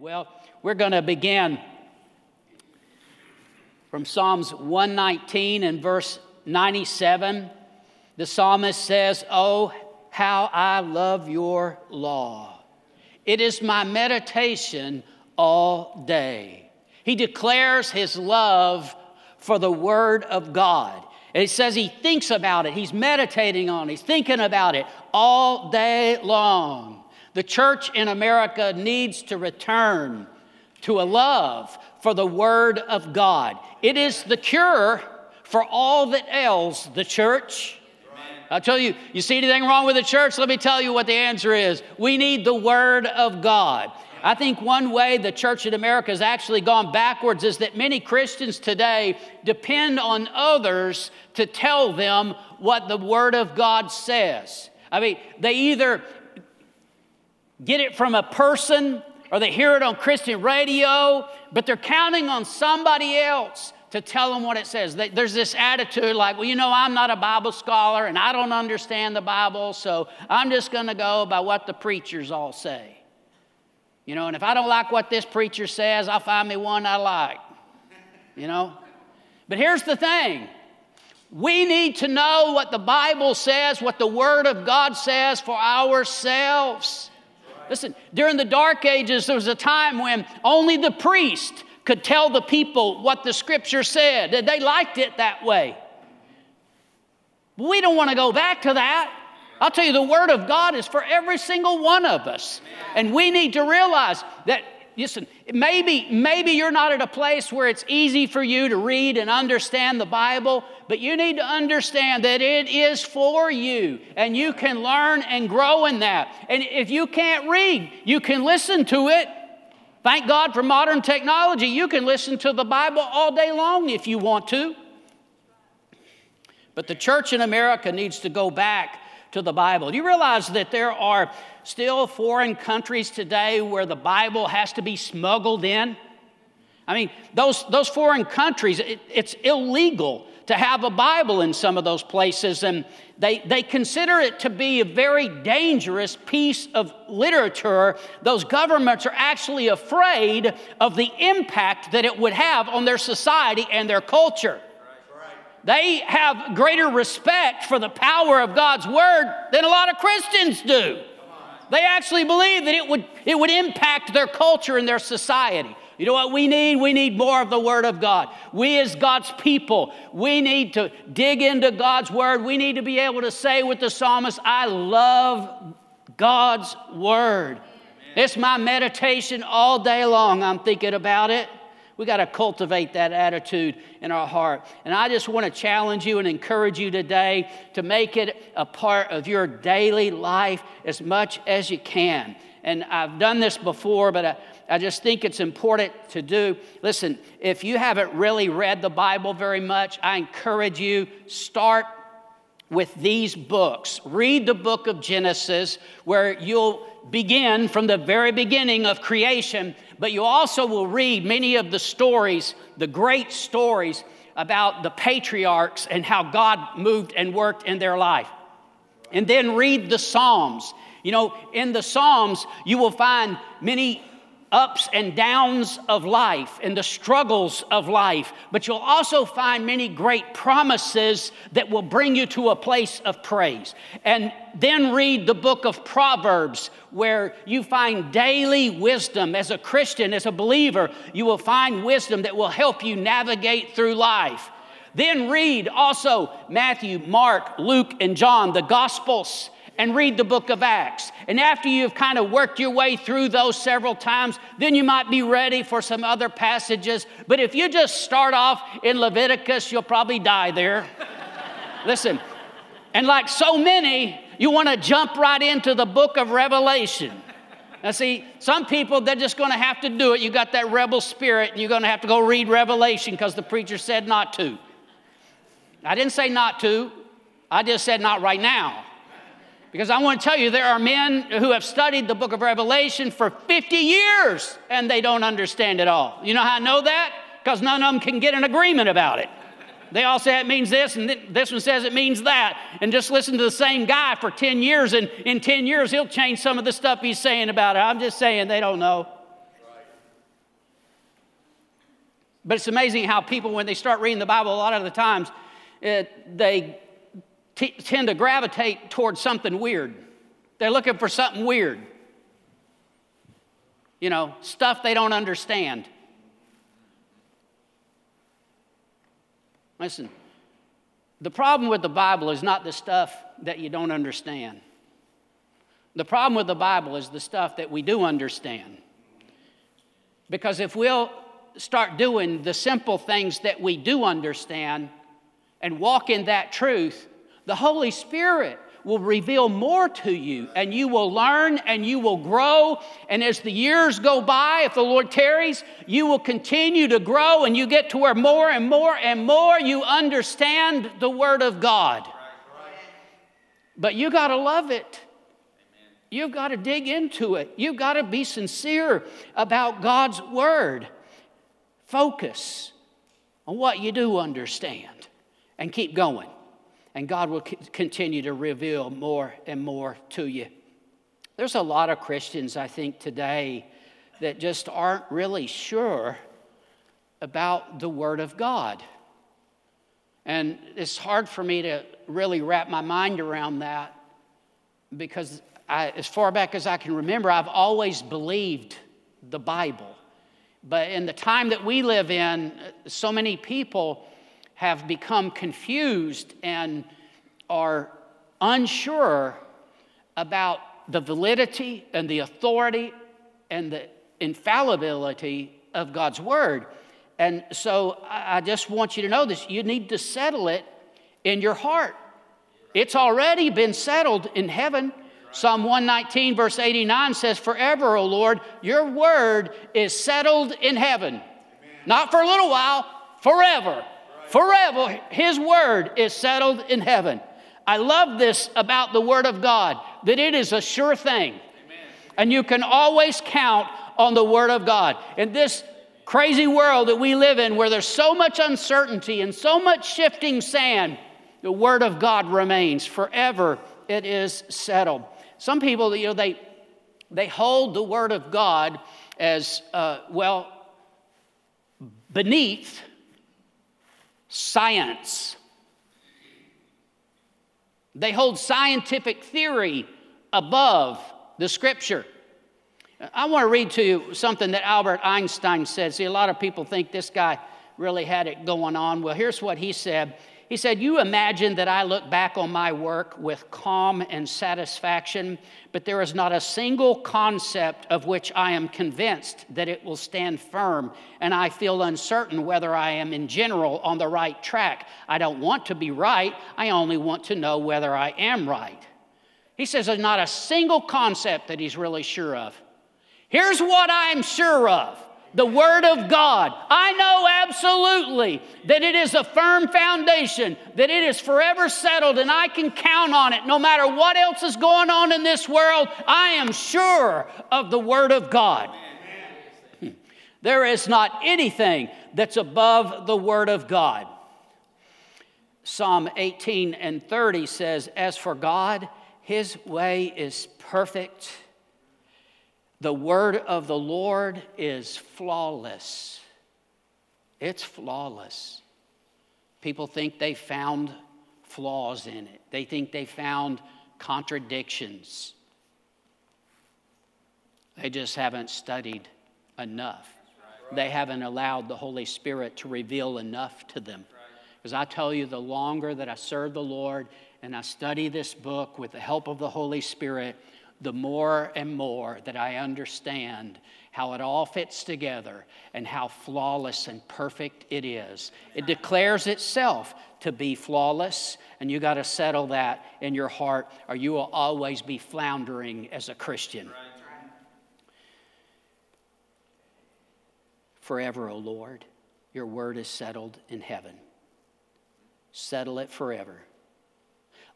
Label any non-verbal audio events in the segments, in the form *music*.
Well, we're going to begin from Psalms 119 and verse 97. The psalmist says, Oh, how I love your law. It is my meditation all day. He declares his love for the Word of God. And he says he thinks about it, he's meditating on it, he's thinking about it all day long. The church in America needs to return to a love for the Word of God. It is the cure for all that ails the church. I'll tell you, you see anything wrong with the church? Let me tell you what the answer is. We need the Word of God. I think one way the church in America has actually gone backwards is that many Christians today depend on others to tell them what the Word of God says. I mean, they either get it from a person or they hear it on Christian radio, but they're counting on somebody else to tell them what it says. There's this attitude like, well, you know, I'm not a Bible scholar and I don't understand the Bible, so I'm just going to go by what the preachers all say. You know, and if I don't like what this preacher says, I'll find me one I like. You know? But here's the thing we need to know what the Bible says, what the Word of God says for ourselves. Listen, during the Dark Ages, there was a time when only the priest could tell the people what the Scripture said. They liked it that way. We don't want to go back to that. I'll tell you, the Word of God is for every single one of us. And we need to realize that listen, maybe, maybe you're not at a place where it's easy for you to read and understand the Bible, but you need to understand that it is for you and you can learn and grow in that. And if you can't read, you can listen to it. Thank God for modern technology. You can listen to the Bible all day long if you want to. But the church in America needs to go back to the Bible. Do you realize that there are still foreign countries today where the Bible has to be smuggled in? I mean, those, those foreign countries, it, it's illegal to have a Bible in some of those places, and they, they consider it to be a very dangerous piece of literature. Those governments are actually afraid of the impact that it would have on their society and their culture. They have greater respect for the power of God's word than a lot of Christians do. They actually believe that it would, it would impact their culture and their society. You know what we need? We need more of the Word of God. We, as God's people, we need to dig into God's Word. We need to be able to say with the psalmist, I love God's Word. Amen. It's my meditation all day long. I'm thinking about it. We got to cultivate that attitude in our heart. And I just want to challenge you and encourage you today to make it a part of your daily life as much as you can. And I've done this before, but I, I just think it's important to do. Listen, if you haven't really read the Bible very much, I encourage you start with these books. Read the book of Genesis, where you'll begin from the very beginning of creation but you also will read many of the stories, the great stories about the patriarchs and how God moved and worked in their life. And then read the Psalms. You know, in the Psalms, you will find many ups and downs of life and the struggles of life, but you'll also find many great promises that will bring you to a place of praise. And then read the book of Proverbs, where you find daily wisdom. As a Christian, as a believer, you will find wisdom that will help you navigate through life. Then read also Matthew, Mark, Luke, and John, the Gospels and read the book of Acts. And after you've kind of worked your way through those several times, then you might be ready for some other passages. But if you just start off in Leviticus, you'll probably die there. *laughs* Listen, and like so many, you want to jump right into the book of Revelation. Now, see, some people, they're just going to have to do it. You got that rebel spirit, and you're going to have to go read Revelation because the preacher said not to. I didn't say not to, I just said not right now. Because I want to tell you, there are men who have studied the book of Revelation for 50 years and they don't understand it all. You know how I know that? Because none of them can get an agreement about it. They all say it means this, and this one says it means that. And just listen to the same guy for 10 years, and in 10 years, he'll change some of the stuff he's saying about it. I'm just saying they don't know. But it's amazing how people, when they start reading the Bible, a lot of the times, it, they t- tend to gravitate towards something weird. They're looking for something weird. You know, stuff they don't understand. Listen, the problem with the Bible is not the stuff that you don't understand. The problem with the Bible is the stuff that we do understand. Because if we'll start doing the simple things that we do understand and walk in that truth, the Holy Spirit will reveal more to you, and you will learn and you will grow. And as the years go by, if the Lord tarries, you will continue to grow, and you get to where more and more and more you understand the Word of God. But you got to love it. You've got to dig into it. You've got to be sincere about God's Word. Focus on what you do understand and keep going and God will continue to reveal more and more to you. There's a lot of Christians, I think, today that just aren't really sure about the Word of God. And it's hard for me to really wrap my mind around that because, I, as far back as I can remember, I've always believed the Bible. But in the time that we live in, so many people have become confused and are unsure about the validity and the authority and the infallibility of God's word. And so I just want you to know this you need to settle it in your heart. It's already been settled in heaven. Psalm 119, verse 89 says, Forever, O Lord, your word is settled in heaven. Amen. Not for a little while, forever forever. His word is settled in heaven. I love this about the word of God that it is a sure thing. Amen. And you can always count on the word of God. In this crazy world that we live in where there's so much uncertainty and so much shifting sand, the word of God remains forever. It is settled. Some people, you know, they they hold the word of God as uh, well beneath science. They hold scientific theory above the scripture. I want to read to you something that Albert Einstein said. See, a lot of people think this guy really had it going on. Well, here's what he said he said, You imagine that I look back on my work with calm and satisfaction, but there is not a single concept of which I am convinced that it will stand firm, and I feel uncertain whether I am in general on the right track. I don't want to be right, I only want to know whether I am right. He says there's not a single concept that he's really sure of. Here's what I'm sure of the Word of God. I know absolutely that it is a firm foundation, that it is forever settled, and I can count on it no matter what else is going on in this world. I am sure of the Word of God. Hmm. There is not anything that's above the Word of God. Psalm 18 and 30 says, As for God, His way is perfect the word of the Lord is flawless. It's flawless. People think they found flaws in it, they think they found contradictions. They just haven't studied enough. They haven't allowed the Holy Spirit to reveal enough to them. Because I tell you, the longer that I serve the Lord and I study this book with the help of the Holy Spirit, the more and more that I understand how it all fits together and how flawless and perfect it is. It declares itself to be flawless, and you got to settle that in your heart, or you will always be floundering as a Christian. Forever, O Lord, your word is settled in heaven. Settle it forever.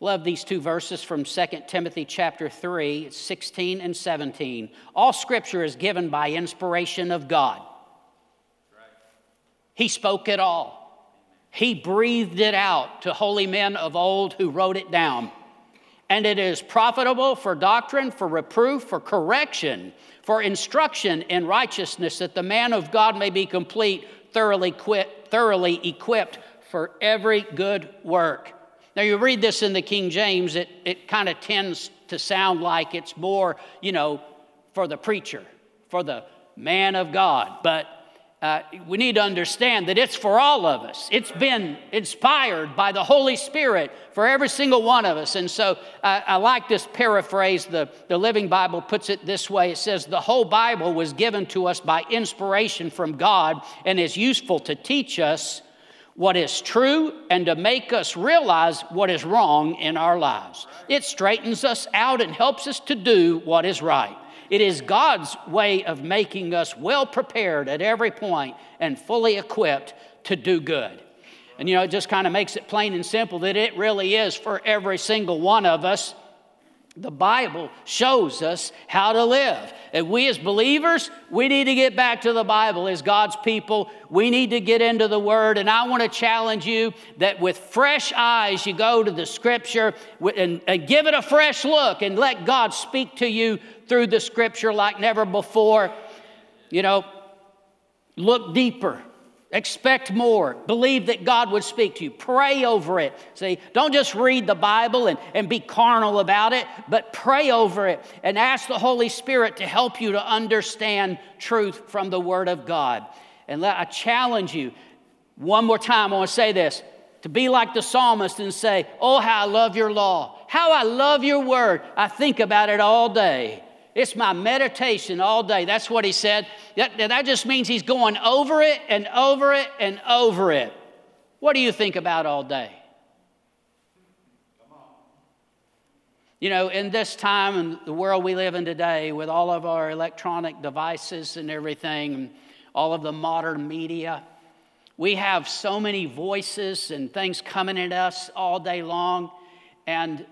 Love these two verses from 2 Timothy chapter 3, 16 and 17. All scripture is given by inspiration of God. He spoke it all. He breathed it out to holy men of old who wrote it down. And it is profitable for doctrine, for reproof, for correction, for instruction in righteousness, that the man of God may be complete, thoroughly, quit, thoroughly equipped for every good work. Now, you read this in the King James, it, it kind of tends to sound like it's more, you know, for the preacher, for the man of God. But uh, we need to understand that it's for all of us. It's been inspired by the Holy Spirit for every single one of us. And so uh, I like this paraphrase. The, the Living Bible puts it this way it says, The whole Bible was given to us by inspiration from God and is useful to teach us what is true and to make us realize what is wrong in our lives. It straightens us out and helps us to do what is right. It is God's way of making us well prepared at every point and fully equipped to do good. And you know, it just kind of makes it plain and simple that it really is for every single one of us. The Bible shows us how to live. And we as believers, we need to get back to the Bible. As God's people, we need to get into the Word. And I want to challenge you that with fresh eyes, you go to the Scripture and, and give it a fresh look and let God speak to you through the Scripture like never before. You know, look deeper Expect more. Believe that God would speak to you. Pray over it. See, don't just read the Bible and, and be carnal about it, but pray over it and ask the Holy Spirit to help you to understand truth from the Word of God. And let, I challenge you one more time. I want to say this to be like the psalmist and say, Oh, how I love your law. How I love your word. I think about it all day. It's my meditation all day. That's what he said. That, that just means he's going over it and over it and over it. What do you think about all day? You know, in this time and the world we live in today, with all of our electronic devices and everything, and all of the modern media, we have so many voices and things coming at us all day long. And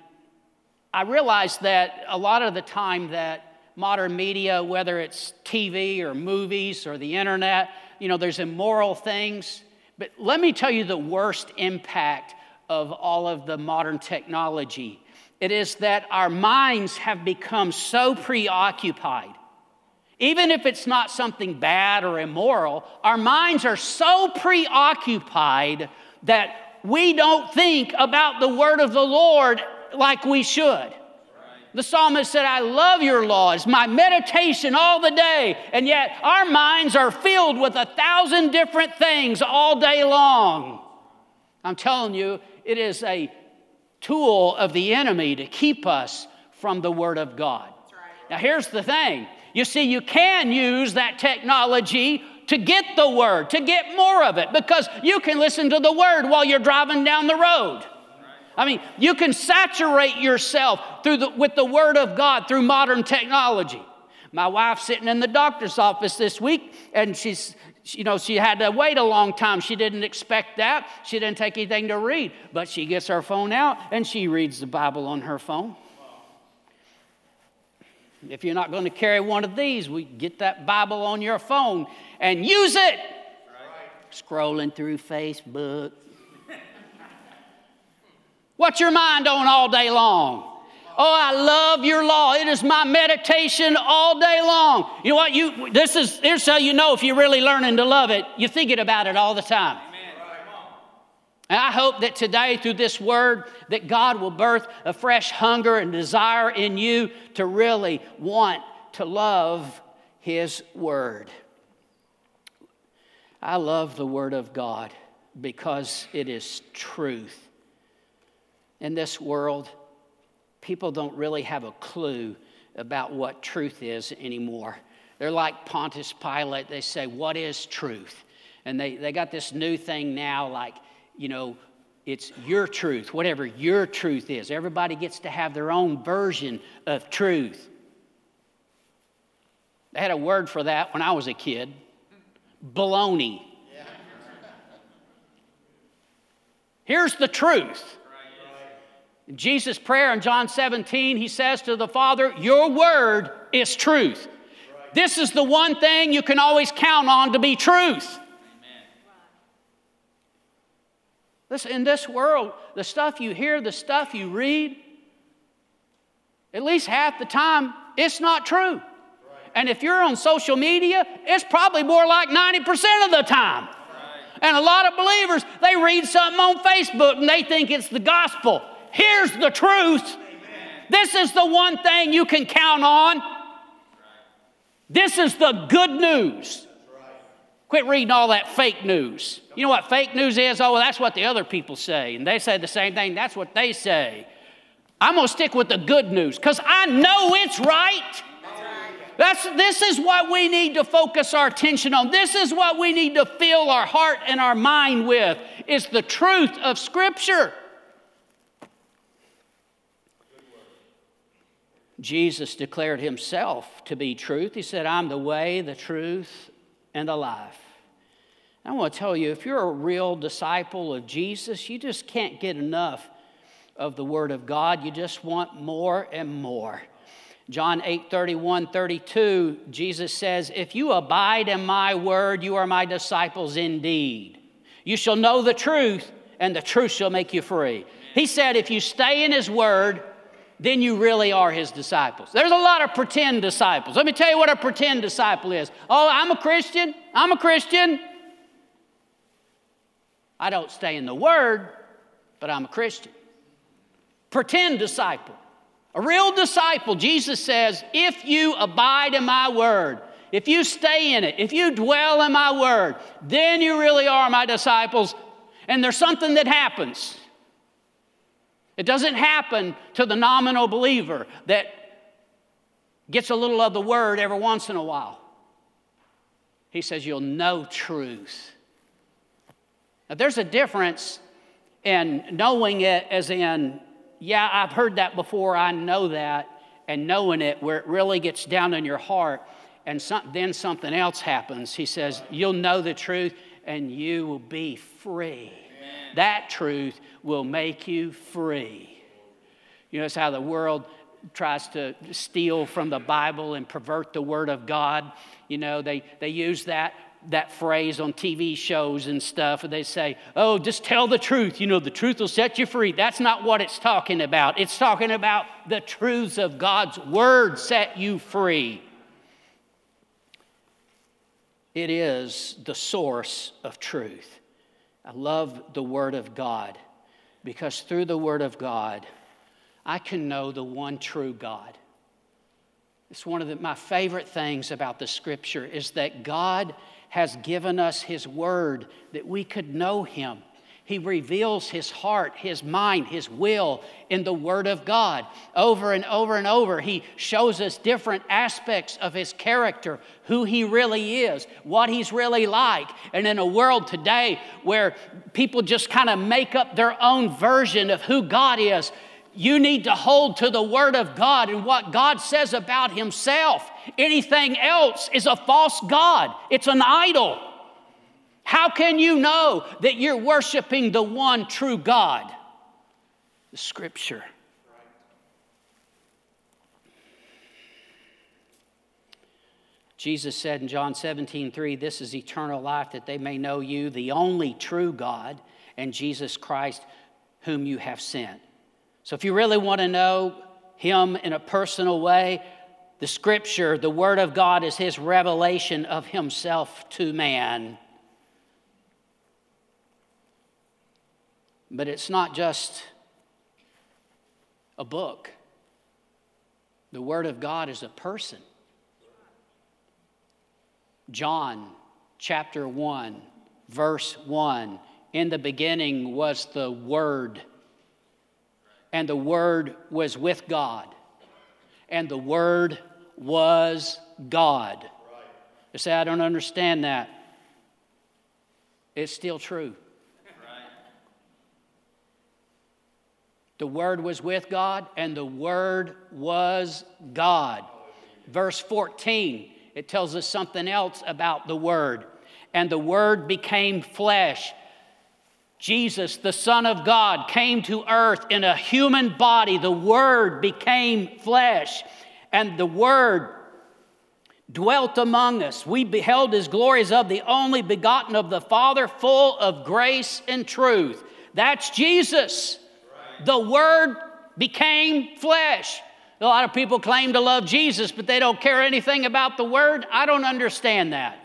I realize that a lot of the time that modern media, whether it's TV or movies or the internet, you know, there's immoral things. But let me tell you the worst impact of all of the modern technology. It is that our minds have become so preoccupied. Even if it's not something bad or immoral, our minds are so preoccupied that we don't think about the word of the Lord like we should. The psalmist said, I love your laws, my meditation all the day. And yet our minds are filled with a thousand different things all day long. I'm telling you, it is a tool of the enemy to keep us from the Word of God. Right. Now, here's the thing you see, you can use that technology to get the Word, to get more of it, because you can listen to the Word while you're driving down the road. I mean, you can saturate yourself through the, with the Word of God through modern technology. My wife's sitting in the doctor's office this week, and she's, you know, she had to wait a long time. She didn't expect that. She didn't take anything to read, but she gets her phone out and she reads the Bible on her phone. If you're not going to carry one of these, we get that Bible on your phone and use it. Right. Scrolling through Facebook, What's your mind on all day long? Oh, I love your law. It is my meditation all day long. You know what? You this is here's how you know if you're really learning to love it. You're thinking about it all the time. And I hope that today, through this word, that God will birth a fresh hunger and desire in you to really want to love His word. I love the word of God because it is truth in this world, people don't really have a clue about what truth is anymore. They're like Pontius Pilate. They say, What is truth? And they, they got this new thing now, like, you know, it's your truth, whatever your truth is. Everybody gets to have their own version of truth. They had a word for that when I was a kid baloney. Here's the truth. In Jesus' prayer in John 17, he says to the Father, Your word is truth. This is the one thing you can always count on to be truth. Listen, in this world, the stuff you hear, the stuff you read, at least half the time, it's not true. And if you're on social media, it's probably more like 90% of the time. And a lot of believers, they read something on Facebook and they think it's the gospel. Here's the truth. This is the one thing you can count on. This is the good news. Quit reading all that fake news. You know what fake news is? Oh, well, that's what the other people say. And they say the same thing. That's what they say. I'm going to stick with the good news because I know it's right. That's, this is what we need to focus our attention on. This is what we need to fill our heart and our mind with is the truth of Scripture. Jesus declared himself to be truth. He said, I'm the way, the truth, and the life. I want to tell you, if you're a real disciple of Jesus, you just can't get enough of the Word of God. You just want more and more. John 8 31, 32, Jesus says, If you abide in my word, you are my disciples indeed. You shall know the truth, and the truth shall make you free. He said, If you stay in his word, then you really are his disciples. There's a lot of pretend disciples. Let me tell you what a pretend disciple is. Oh, I'm a Christian. I'm a Christian. I don't stay in the Word, but I'm a Christian. Pretend disciple. A real disciple, Jesus says, if you abide in my Word, if you stay in it, if you dwell in my Word, then you really are my disciples. And there's something that happens. It doesn't happen to the nominal believer that gets a little of the Word every once in a while. He says, You'll know truth now, there's a difference in knowing it, as in, yeah, I've heard that before, I know that, and knowing it where it really gets down in your heart, and some, then something else happens. He says, You'll know the truth, and you will be free. Amen. That truth will make you free. You know, it's how the world tries to steal from the Bible and pervert the Word of God. You know, they, they use that that phrase on TV shows and stuff, and they say, Oh, just tell the truth. You know, the truth will set you free. That's not what it's talking about. It's talking about the truths of God's word set you free. It is the source of truth. I love the Word of God because through the Word of God, I can know the one true God. It's one of the, my favorite things about the Scripture is that God has given us His Word that we could know Him. He reveals His heart, His mind, His will in the Word of God. Over and over and over, He shows us different aspects of His character, who He really is, what He's really like. And in a world today where people just kind of make up their own version of who God is, you need to hold to the Word of God and what God says about Himself. Anything else is a false God, it's an idol. How can you know that you're worshiping the one true God? The Scripture. Jesus said in John 17, 3, This is eternal life, that they may know you, the only true God, and Jesus Christ, whom you have sent. So if you really want to know Him in a personal way, the Scripture, the Word of God, is His revelation of Himself to man. But it's not just a book. The Word of God is a person. John chapter 1, verse 1 In the beginning was the Word and the Word was with God, and the Word was God. You say, I don't understand that. It's still true. The Word was with God, and the Word was God. Verse 14, it tells us something else about the Word. And the Word became flesh Jesus, the Son of God, came to earth in a human body. The Word became flesh, and the Word dwelt among us. We beheld his glories of the only begotten of the Father, full of grace and truth. That's Jesus. The Word became flesh. A lot of people claim to love Jesus, but they don't care anything about the Word. I don't understand that.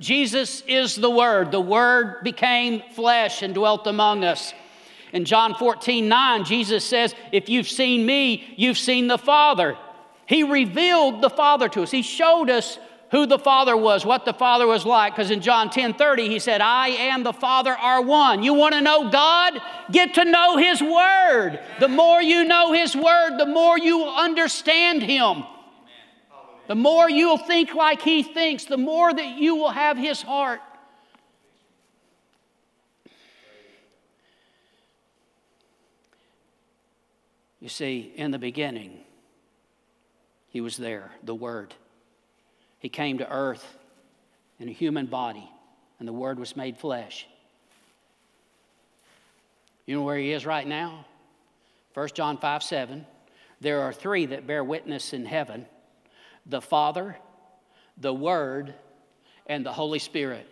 Jesus is the Word. The Word became flesh and dwelt among us. In John 14, 9, Jesus says, If you've seen me, you've seen the Father. He revealed the Father to us. He showed us who the Father was, what the Father was like. Because in John 10 30, he said, I and the Father are one. You want to know God? Get to know His Word. The more you know His Word, the more you will understand Him. The more you'll think like He thinks, the more that you will have His heart. You see, in the beginning, He was there, the Word. He came to earth in a human body, and the Word was made flesh. You know where He is right now? 1 John 5 7. There are three that bear witness in heaven the Father, the Word, and the Holy Spirit.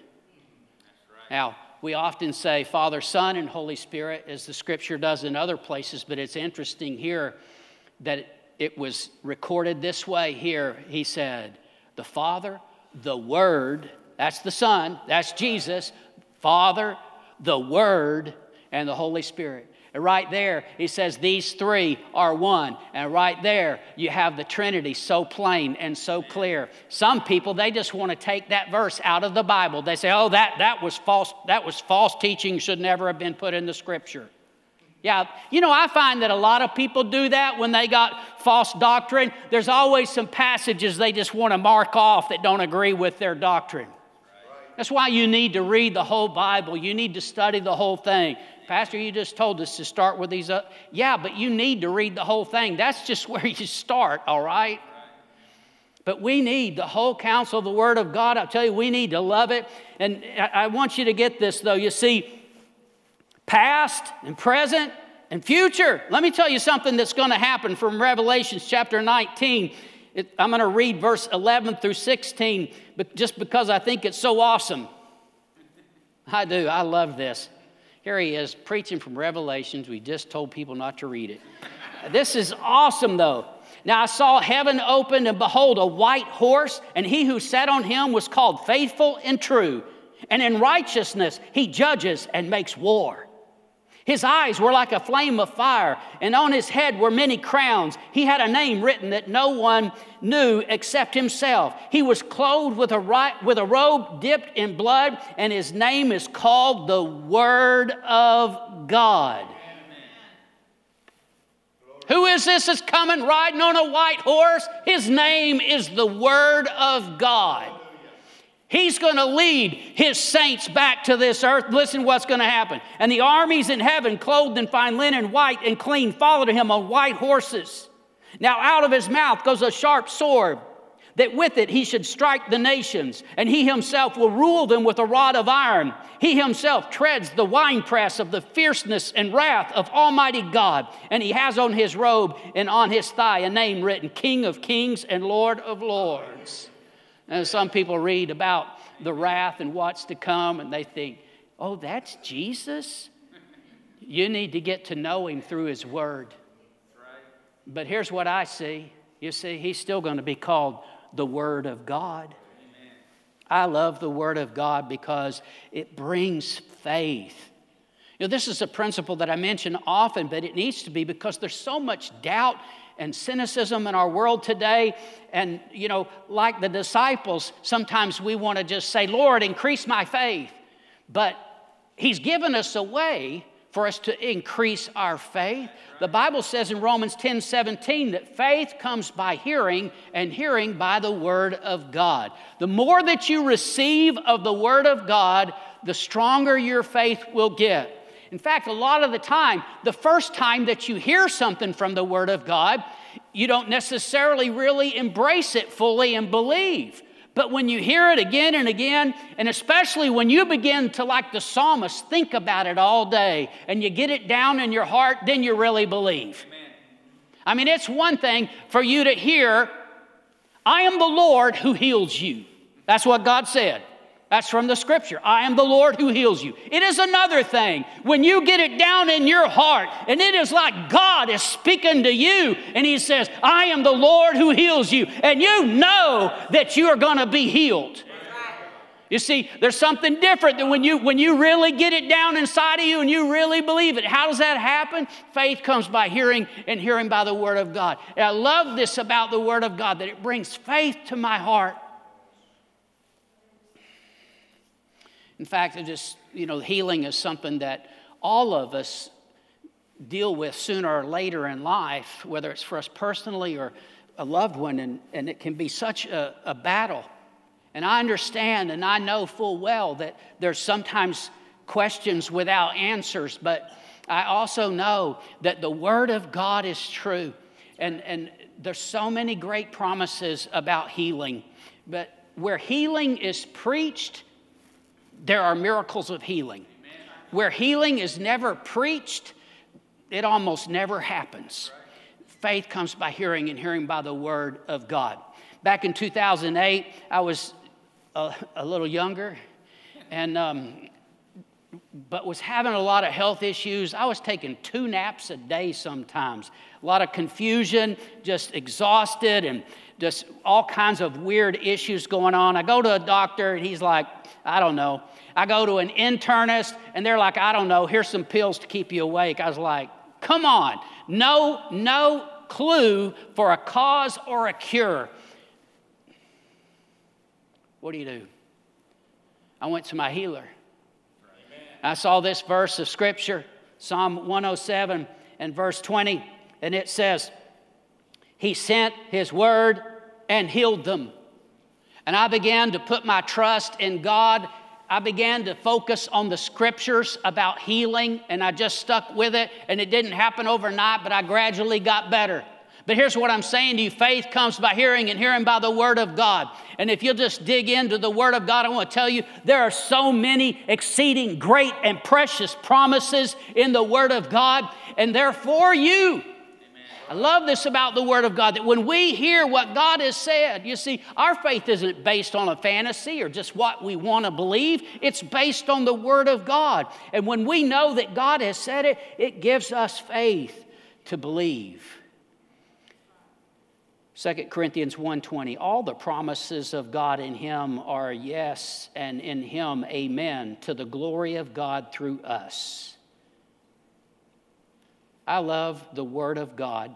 Right. Now, we often say Father, Son, and Holy Spirit, as the scripture does in other places, but it's interesting here that it was recorded this way here. He said, the Father, the Word, that's the Son, that's Jesus, Father, the Word, and the Holy Spirit. And right there, he says these three are one. And right there, you have the Trinity so plain and so clear. Some people, they just want to take that verse out of the Bible. They say, oh, that, that was false, that was false teaching, should never have been put in the scripture. Yeah, you know, I find that a lot of people do that when they got false doctrine. There's always some passages they just want to mark off that don't agree with their doctrine. That's why you need to read the whole Bible. You need to study the whole thing. Pastor, you just told us to start with these. Uh, yeah, but you need to read the whole thing. That's just *laughs* where you start, all right? But we need the whole counsel of the Word of God. I'll tell you, we need to love it. And I want you to get this, though. You see, past and present and future. Let me tell you something that's going to happen from Revelations chapter 19. It, I'm going to read verse 11 through 16 but just because I think it's so awesome. I do. I love this. Here he is preaching from Revelations. We just told people not to read it. this is awesome, though. Now I saw heaven opened, and behold, a white horse, and he who sat on him was called faithful and true. And in righteousness he judges and makes war. His eyes were like a flame of fire, and on his head were many crowns. He had a name written that no one knew except himself. He was clothed with a, right, with a robe dipped in blood, and his name is called the Word of God. Who is this that's coming riding on a white horse? His name is the Word of God. He's going to lead his saints back to this earth. Listen what's going to happen. And the armies in heaven, clothed in fine linen, white and clean, followed him on white horses. Now out of his mouth goes a sharp sword, that with it he should strike the nations, and he himself will rule them with a rod of iron. He himself treads the winepress of the fierceness and wrath of Almighty God. And he has on his robe and on his thigh a name written King of Kings and Lord of Lords. And some people read about the wrath and what's to come, and they think, oh, that's Jesus? You need to get to know him through his word. But here's what I see you see, he's still going to be called the Word of God. I love the Word of God because it brings faith. You know, this is a principle that I mention often, but it needs to be because there's so much doubt and cynicism in our world today. And, you know, like the disciples, sometimes we want to just say, Lord, increase my faith. But He's given us a way for us to increase our faith. The Bible says in Romans 10 17 that faith comes by hearing, and hearing by the Word of God. The more that you receive of the Word of God, the stronger your faith will get. In fact, a lot of the time, the first time that you hear something from the Word of God, you don't necessarily really embrace it fully and believe. But when you hear it again and again, and especially when you begin to, like the psalmist, think about it all day and you get it down in your heart, then you really believe. Amen. I mean, it's one thing for you to hear, I am the Lord who heals you. That's what God said. That's from the scripture. I am the Lord who heals you. It is another thing when you get it down in your heart and it is like God is speaking to you and He says, I am the Lord who heals you. And you know that you are going to be healed. You see, there's something different than when you when you really get it down inside of you and you really believe it. How does that happen? Faith comes by hearing and hearing by the word of God. And I love this about the word of God that it brings faith to my heart. In fact, it just, you know, healing is something that all of us deal with sooner or later in life, whether it's for us personally or a loved one, and, and it can be such a, a battle. And I understand and I know full well that there's sometimes questions without answers, but I also know that the Word of God is true. And, and there's so many great promises about healing. But where healing is preached, there are miracles of healing. Where healing is never preached, it almost never happens. Faith comes by hearing, and hearing by the Word of God. Back in 2008, I was a, a little younger, and um, but was having a lot of health issues. I was taking two naps a day sometimes. A lot of confusion, just exhausted, and just all kinds of weird issues going on. I go to a doctor, and he's like, I don't know. I go to an internist, and they're like, I don't know, here's some pills to keep you awake. I was like, come on. No, no clue for a cause or a cure. What do you do? I went to my healer. I saw this verse of scripture, Psalm 107 and verse 20, and it says, He sent His word and healed them. And I began to put my trust in God. I began to focus on the scriptures about healing, and I just stuck with it. And it didn't happen overnight, but I gradually got better. But here's what I'm saying to you faith comes by hearing, and hearing by the Word of God. And if you'll just dig into the Word of God, I want to tell you there are so many exceeding great and precious promises in the Word of God, and they're for you. I love this about the Word of God that when we hear what God has said, you see, our faith isn't based on a fantasy or just what we want to believe. It's based on the Word of God. And when we know that God has said it, it gives us faith to believe. 2 Corinthians 1:20 All the promises of God in him are yes and in him amen to the glory of God through us. I love the word of God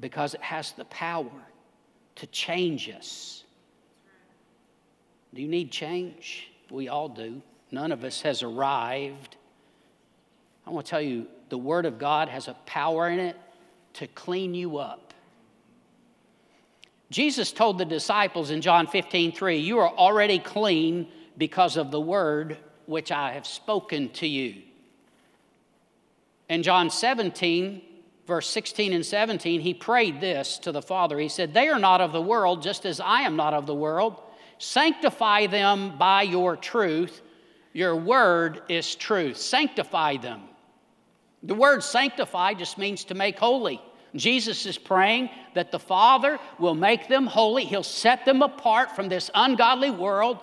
because it has the power to change us. Do you need change? We all do. None of us has arrived. I want to tell you the word of God has a power in it to clean you up Jesus told the disciples in John 15, 3, You are already clean because of the word which I have spoken to you. In John 17, verse 16 and 17, he prayed this to the Father. He said, They are not of the world, just as I am not of the world. Sanctify them by your truth. Your word is truth. Sanctify them. The word sanctify just means to make holy. Jesus is praying that the Father will make them holy. He'll set them apart from this ungodly world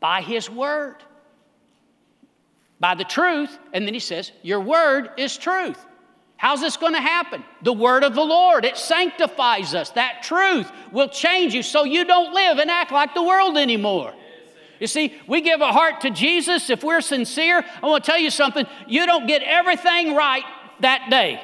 by His Word, by the truth. And then He says, Your Word is truth. How's this going to happen? The Word of the Lord. It sanctifies us. That truth will change you so you don't live and act like the world anymore. You see, we give a heart to Jesus if we're sincere. I want to tell you something. You don't get everything right that day.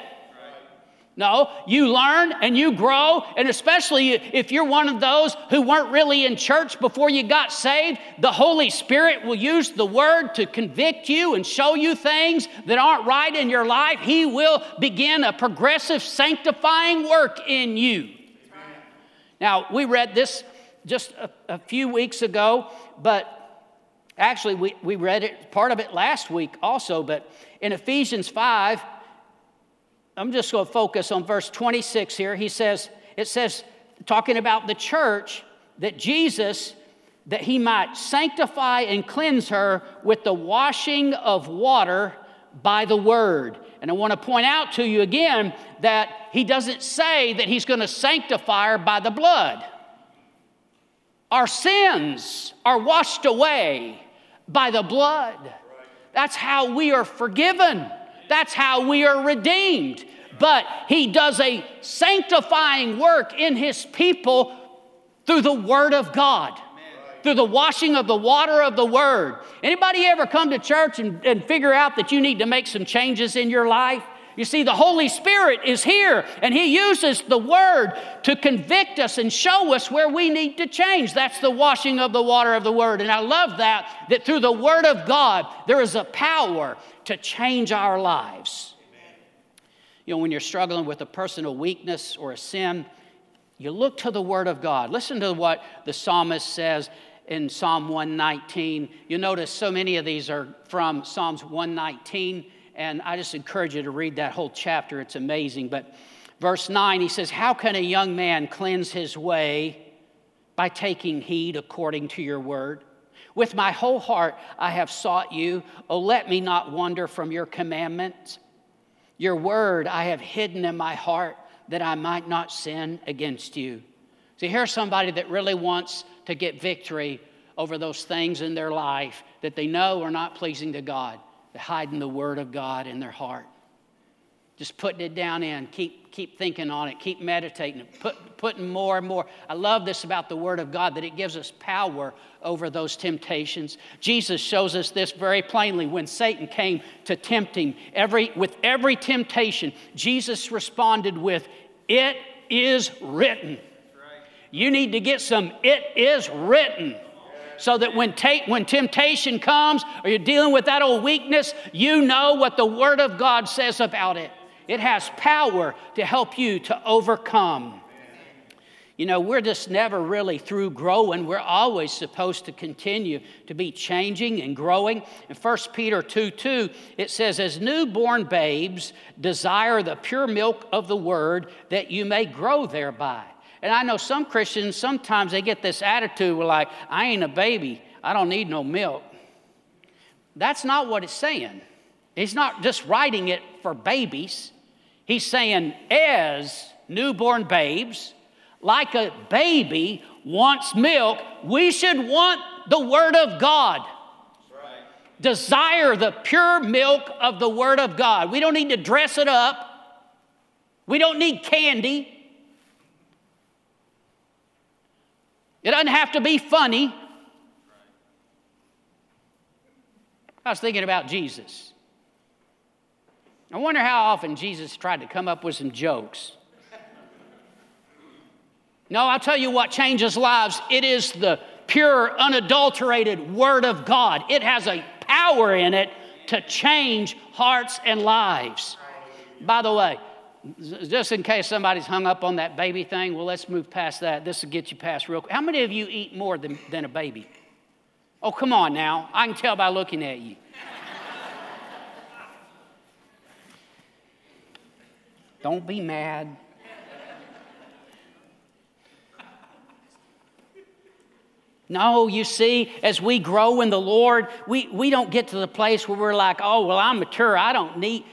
No, you learn and you grow, and especially if you're one of those who weren't really in church before you got saved, the Holy Spirit will use the Word to convict you and show you things that aren't right in your life. He will begin a progressive sanctifying work in you. Now, we read this just a, a few weeks ago, but actually, we, we read it, part of it last week also, but in Ephesians 5, I'm just going to focus on verse 26 here. He says, it says, talking about the church, that Jesus, that he might sanctify and cleanse her with the washing of water by the word. And I want to point out to you again that he doesn't say that he's going to sanctify her by the blood. Our sins are washed away by the blood. That's how we are forgiven. That's how we are redeemed. But he does a sanctifying work in his people Through the Word of God. Through the washing of the water of the Word. Anybody ever come to church and, and figure out that you need to make some changes in your life? You see, the Holy Spirit is here, and He uses the Word to convict us and show us where we need to change. That's the washing of the water of the Word. And I love that, that through the Word of God, there is a power to change our lives. You know, when you're struggling with a personal weakness or a sin, you look to the Word of God. Listen to what the psalmist says in Psalm 119. You notice so many of these are from Psalms 119 and I just encourage you to read that whole chapter. It's amazing. But verse 9, he says, How can a young man cleanse his way? By taking heed according to your word. With my whole heart I have sought you. Oh, let me not wander from your commandments. Your word I have hidden in my heart that I might not sin against you. See, here's somebody that really wants to get victory over those things in their life that they know are not pleasing to God They're hiding the Word of God in their heart. Just putting it down in, keep, keep thinking on it, keep meditating it, put, putting more and more. I love this about the Word of God that it gives us power over those temptations. Jesus shows us this very plainly when Satan came to tempt him. Every, with every temptation, Jesus responded with, It is written. You need to get some, it is written so that when, ta- when temptation comes or you're dealing with that old weakness, you know what the Word of God says about it. It has power to help you to overcome. You know, we're just never really through growing. We're always supposed to continue to be changing and growing. In 1 Peter 2 2, it says, As newborn babes, desire the pure milk of the word that you may grow thereby. And I know some Christians, sometimes they get this attitude where, like, I ain't a baby, I don't need no milk. That's not what it's saying. He's not just writing it for babies. He's saying, as newborn babes, like a baby wants milk, we should want the Word of God. Desire the pure milk of the Word of God. We don't need to dress it up, we don't need candy. It doesn't have to be funny. I was thinking about Jesus. I wonder how often Jesus tried to come up with some jokes. No, I'll tell you what changes lives. It is the pure, unadulterated Word of God. It has a power in it to change hearts and lives. By the way, just in case somebody's hung up on that baby thing, well, let's move past that. This will get you past real quick. How many of you eat more than, than a baby? Oh, come on now. I can tell by looking at you. Don't be mad. No, you see, as we grow in the Lord, we, we don't get to the place where we're like, oh, well, I'm mature. I don't need.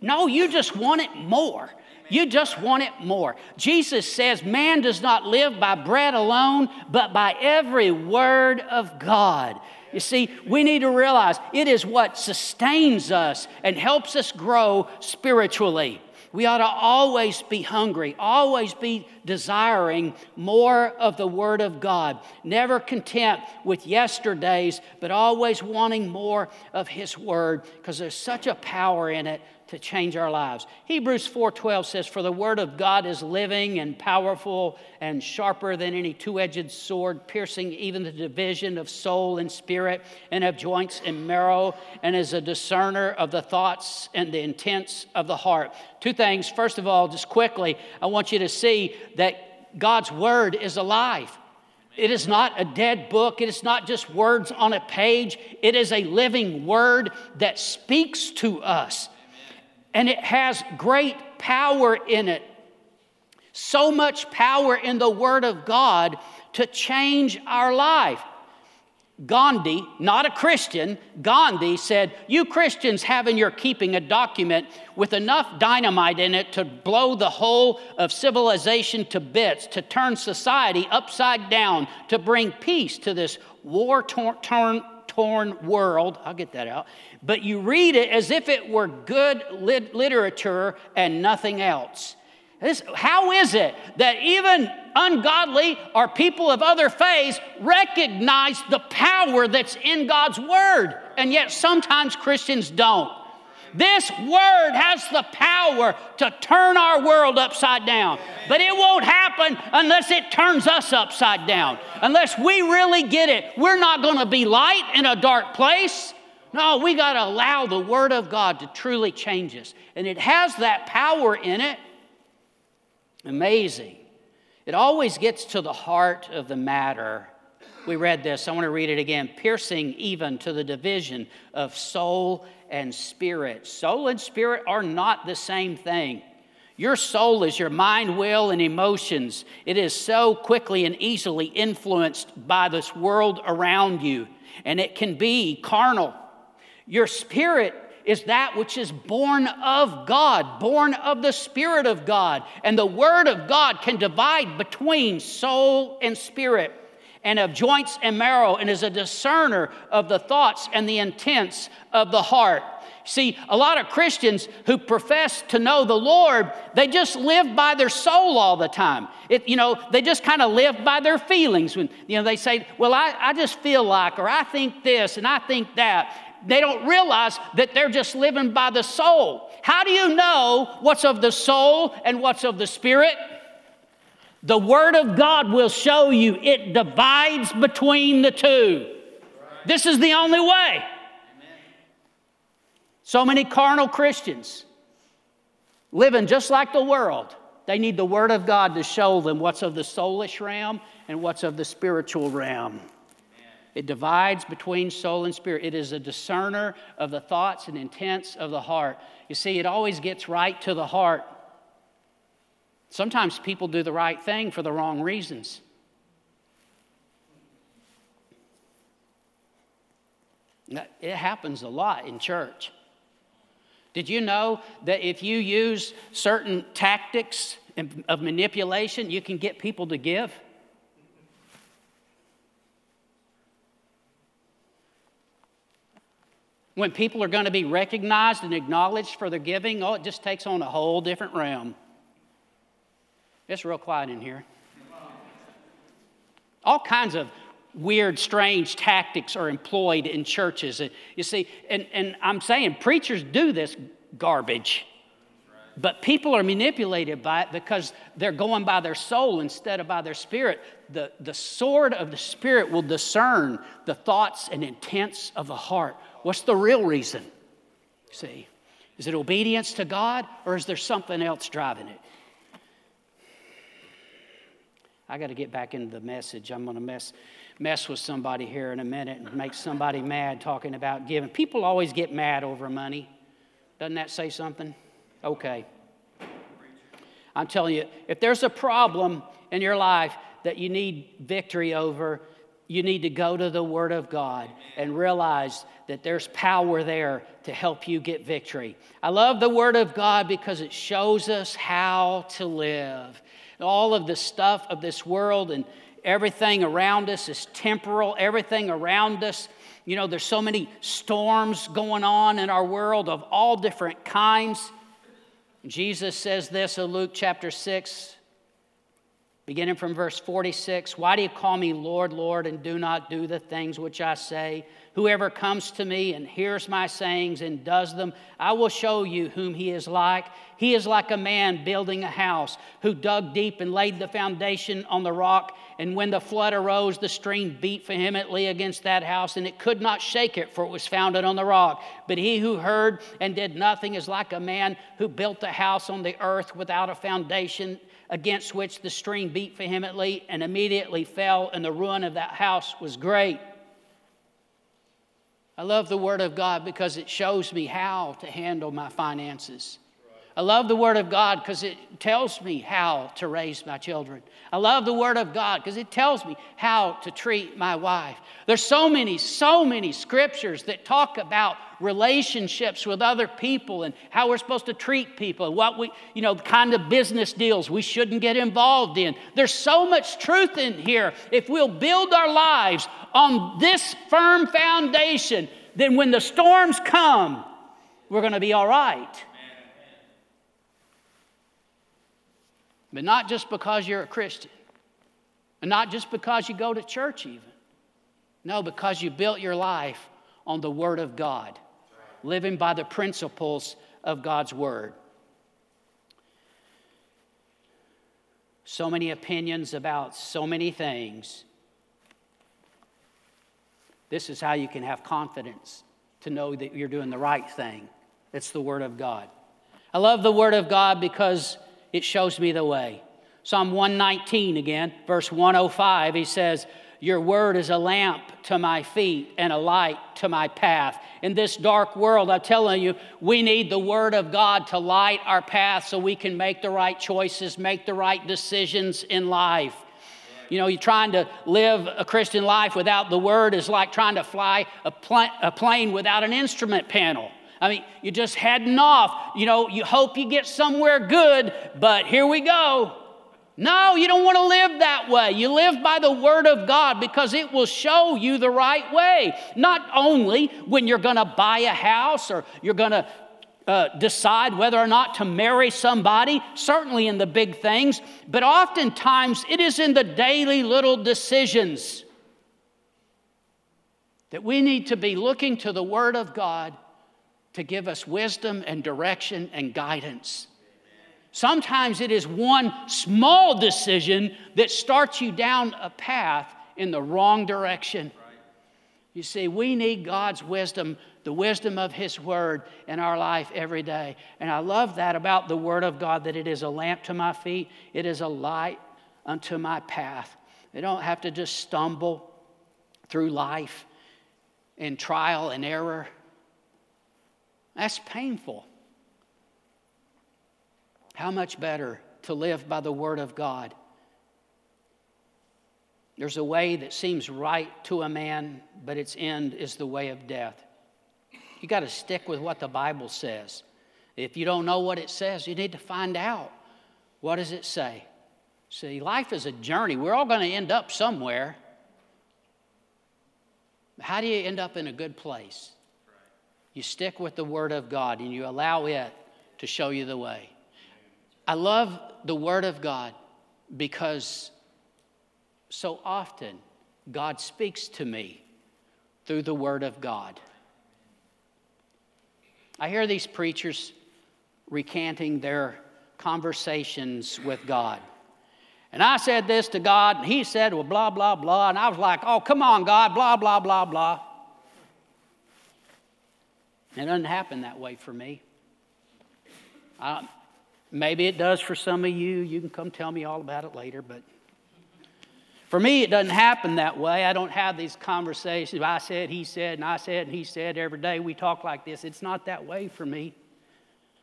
No, you just want it more. You just want it more. Jesus says, Man does not live by bread alone, but by every word of God. You see, we need to realize it is what sustains us and helps us grow spiritually. We ought to always be hungry, always be desiring more of the Word of God, never content with yesterday's, but always wanting more of His Word because there's such a power in it to change our lives. Hebrews 4:12 says for the word of God is living and powerful and sharper than any two-edged sword piercing even the division of soul and spirit and of joints and marrow and is a discerner of the thoughts and the intents of the heart. Two things. First of all, just quickly, I want you to see that God's word is alive. It is not a dead book. It is not just words on a page. It is a living word that speaks to us and it has great power in it. So much power in the Word of God to change our life. Gandhi, not a Christian, Gandhi said, You Christians have in your keeping a document with enough dynamite in it to blow the whole of civilization to bits, to turn society upside down, to bring peace to this war torn torn world. I'll get that out. But you read it as if it were good lit- literature and nothing else. This, how is it that even ungodly or people of other faiths recognize the power that's in God's Word, and yet sometimes Christians don't? This word has the power to turn our world upside down. But it won't happen unless it turns us upside down. Unless we really get it. We're not going to be light in a dark place. No, we got to allow the word of God to truly change us. And it has that power in it. Amazing. It always gets to the heart of the matter. We read this, I want to read it again. Piercing even to the division of soul and spirit. Soul and spirit are not the same thing. Your soul is your mind, will, and emotions. It is so quickly and easily influenced by this world around you, and it can be carnal. Your spirit is that which is born of God, born of the Spirit of God. And the Word of God can divide between soul and spirit and of joints and marrow, and is a discerner of the thoughts and the intents of the heart. See, a lot of Christians who profess to know the Lord, they just live by their soul all the time. It, you know, they just kind of live by their feelings. When, you know, they say, well, I, I just feel like, or I think this, and I think that. They don't realize that they're just living by the soul. How do you know what's of the soul and what's of the spirit? The Word of God will show you it divides between the two. This is the only way. So many carnal Christians living just like the world. They need the Word of God to show them what's of the soulish realm and what's of the spiritual realm. It divides between soul and spirit. It is a discerner of the thoughts and intents of the heart. You see, it always gets right to the heart. Sometimes people do the right thing for the wrong reasons. It happens a lot in church. Did you know that if you use certain tactics of manipulation, you can get people to give? When people are going to be recognized and acknowledged for their giving, oh, it just takes on a whole different realm. It's real quiet in here. All kinds of weird, strange tactics are employed in churches. You see, and, and I'm saying preachers do this garbage, but people are manipulated by it because they're going by their soul instead of by their spirit. The, the sword of the spirit will discern the thoughts and intents of the heart. What's the real reason? See, is it obedience to God or is there something else driving it? I got to get back into the message. I'm going to mess, mess with somebody here in a minute and make somebody mad talking about giving. People always get mad over money. Doesn't that say something? Okay. I'm telling you, if there's a problem in your life that you need victory over, you need to go to the Word of God and realize that there's power there to help you get victory. I love the Word of God because it shows us how to live all of the stuff of this world and everything around us is temporal, everything around us. You know, there's so many storms going on in our world of all different kinds. Jesus says this in Luke chapter 6, beginning from verse 46 Why do you call me Lord, Lord, and do not do the things which I say? Whoever comes to me and hears my sayings and does them, I will show you whom he is like. He is like a man building a house who dug deep and laid the foundation on the rock. And when the flood arose, the stream beat vehemently against that house, and it could not shake it, for it was founded on the rock. But he who heard and did nothing is like a man who built a house on the earth without a foundation, against which the stream beat vehemently and immediately fell, and the ruin of that house was great. I love the Word of God because it shows me how to handle my finances. I love the Word of God because it tells me how to raise my children. I love the Word of God because it tells me how to treat my wife. There's so many, so many scriptures that talk about relationships with other people and how we're supposed to treat people and what we, you know, kind of business deals we shouldn't get involved in. There's so much truth in here. If we'll build our lives on this firm foundation, then when the storms come, we're going to be all right. But not just because you're a Christian, and not just because you go to church, even. No, because you built your life on the Word of God, living by the principles of God's Word. So many opinions about so many things. This is how you can have confidence to know that you're doing the right thing. It's the Word of God. I love the Word of God because it shows me the way. Psalm 119 again, verse 105, he says, Your word is a lamp to my feet and a light to my path. In this dark world, I'm telling you, we need the word of God to light our path so we can make the right choices, make the right decisions in life. You know, you're trying to live a Christian life without the word is like trying to fly a, pl- a plane without an instrument panel. I mean, you're just heading off. You know, you hope you get somewhere good, but here we go. No, you don't want to live that way. You live by the Word of God because it will show you the right way. Not only when you're going to buy a house or you're going to uh, decide whether or not to marry somebody, certainly in the big things, but oftentimes it is in the daily little decisions that we need to be looking to the Word of God to give us wisdom and direction and guidance. Sometimes it is one small decision that starts you down a path in the wrong direction. You see, we need God's wisdom, the wisdom of His Word in our life every day. And I love that about the Word of God that it is a lamp to my feet, it is a light unto my path. They don't have to just stumble through life in trial and error. That's painful. How much better to live by the Word of God? There's a way that seems right to a man, but its end is the way of death. You got to stick with what the Bible says. If you don't know what it says, you need to find out. What does it say? See, life is a journey. We're all going to end up somewhere. How do you end up in a good place? You stick with the Word of God and you allow it to show you the way. I love the Word of God because so often God speaks to me through the Word of God. I hear these preachers recanting their conversations with God. And I said this to God, and He said, well, blah, blah, blah. And I was like, oh, come on, God, blah, blah, blah, blah. It doesn't happen that way for me. Maybe it does for some of you. You can come tell me all about it later, but for me, it doesn't happen that way. I don't have these conversations. I said, he said, and I said, and he said every day. We talk like this. It's not that way for me.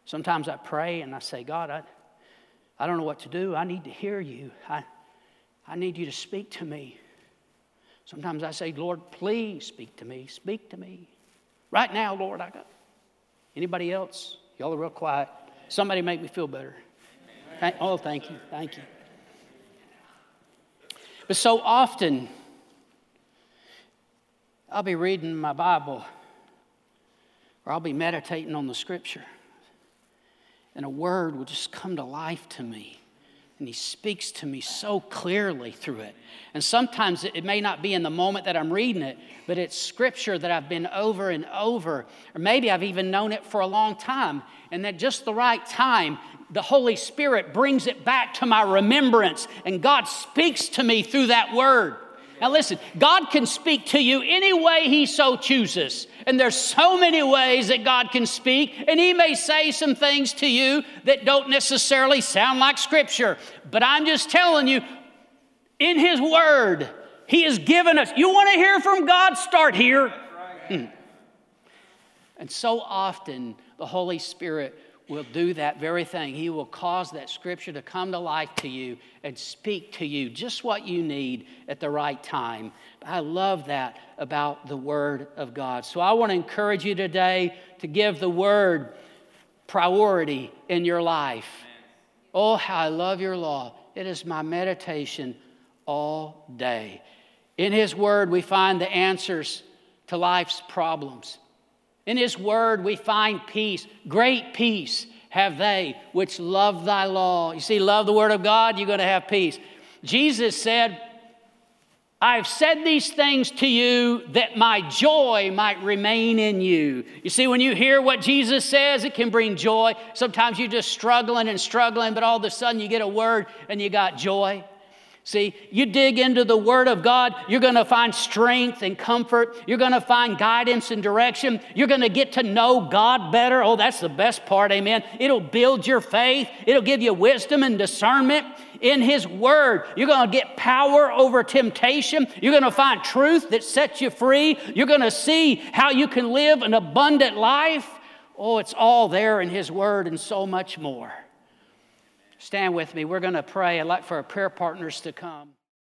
Sometimes I pray and I say, God, I, I don't know what to do. I need to hear you. I, I need you to speak to me. Sometimes I say, Lord, please speak to me. Speak to me. Right now, Lord, I got. Anybody else? Y'all are real quiet. Somebody make me feel better. Thank, oh, thank you. Thank you. But so often, I'll be reading my Bible or I'll be meditating on the scripture, and a word will just come to life to me and he speaks to me so clearly through it. And sometimes it may not be in the moment that I'm reading it, but it's scripture that I've been over and over, or maybe I've even known it for a long time. And at just the right time, the Holy Spirit brings it back to my remembrance, and God speaks to me through that word. Now, listen, God can speak to you any way He so chooses. And there's so many ways that God can speak, and He may say some things to you that don't necessarily sound like Scripture. But I'm just telling you, in His Word, He has given us. You want to hear from God? Start here. Hmm. And so often, the Holy Spirit will do that very thing. He will cause that scripture to come to life to you and speak to you just what you need at the right time. I love that about the Word of God. So I want to encourage you today to give the Word priority in your life. Oh, how I love your law. It is my meditation all day. In His Word, we find the answers to life's problems. In His Word, we find peace, great peace, have they which love thy law. You see, love the word of God, you're going to have peace. Jesus said, I've said these things to you that my joy might remain in you. You see, when you hear what Jesus says, it can bring joy. Sometimes you're just struggling and struggling, but all of a sudden you get a word and you got joy. See, you dig into the Word of God, you're going to find strength and comfort. You're going to find guidance and direction. You're going to get to know God better. Oh, that's the best part, amen. It'll build your faith, it'll give you wisdom and discernment in His Word. You're going to get power over temptation. You're going to find truth that sets you free. You're going to see how you can live an abundant life. Oh, it's all there in His Word and so much more. Stand with me. We're going to pray. I'd like for our prayer partners to come.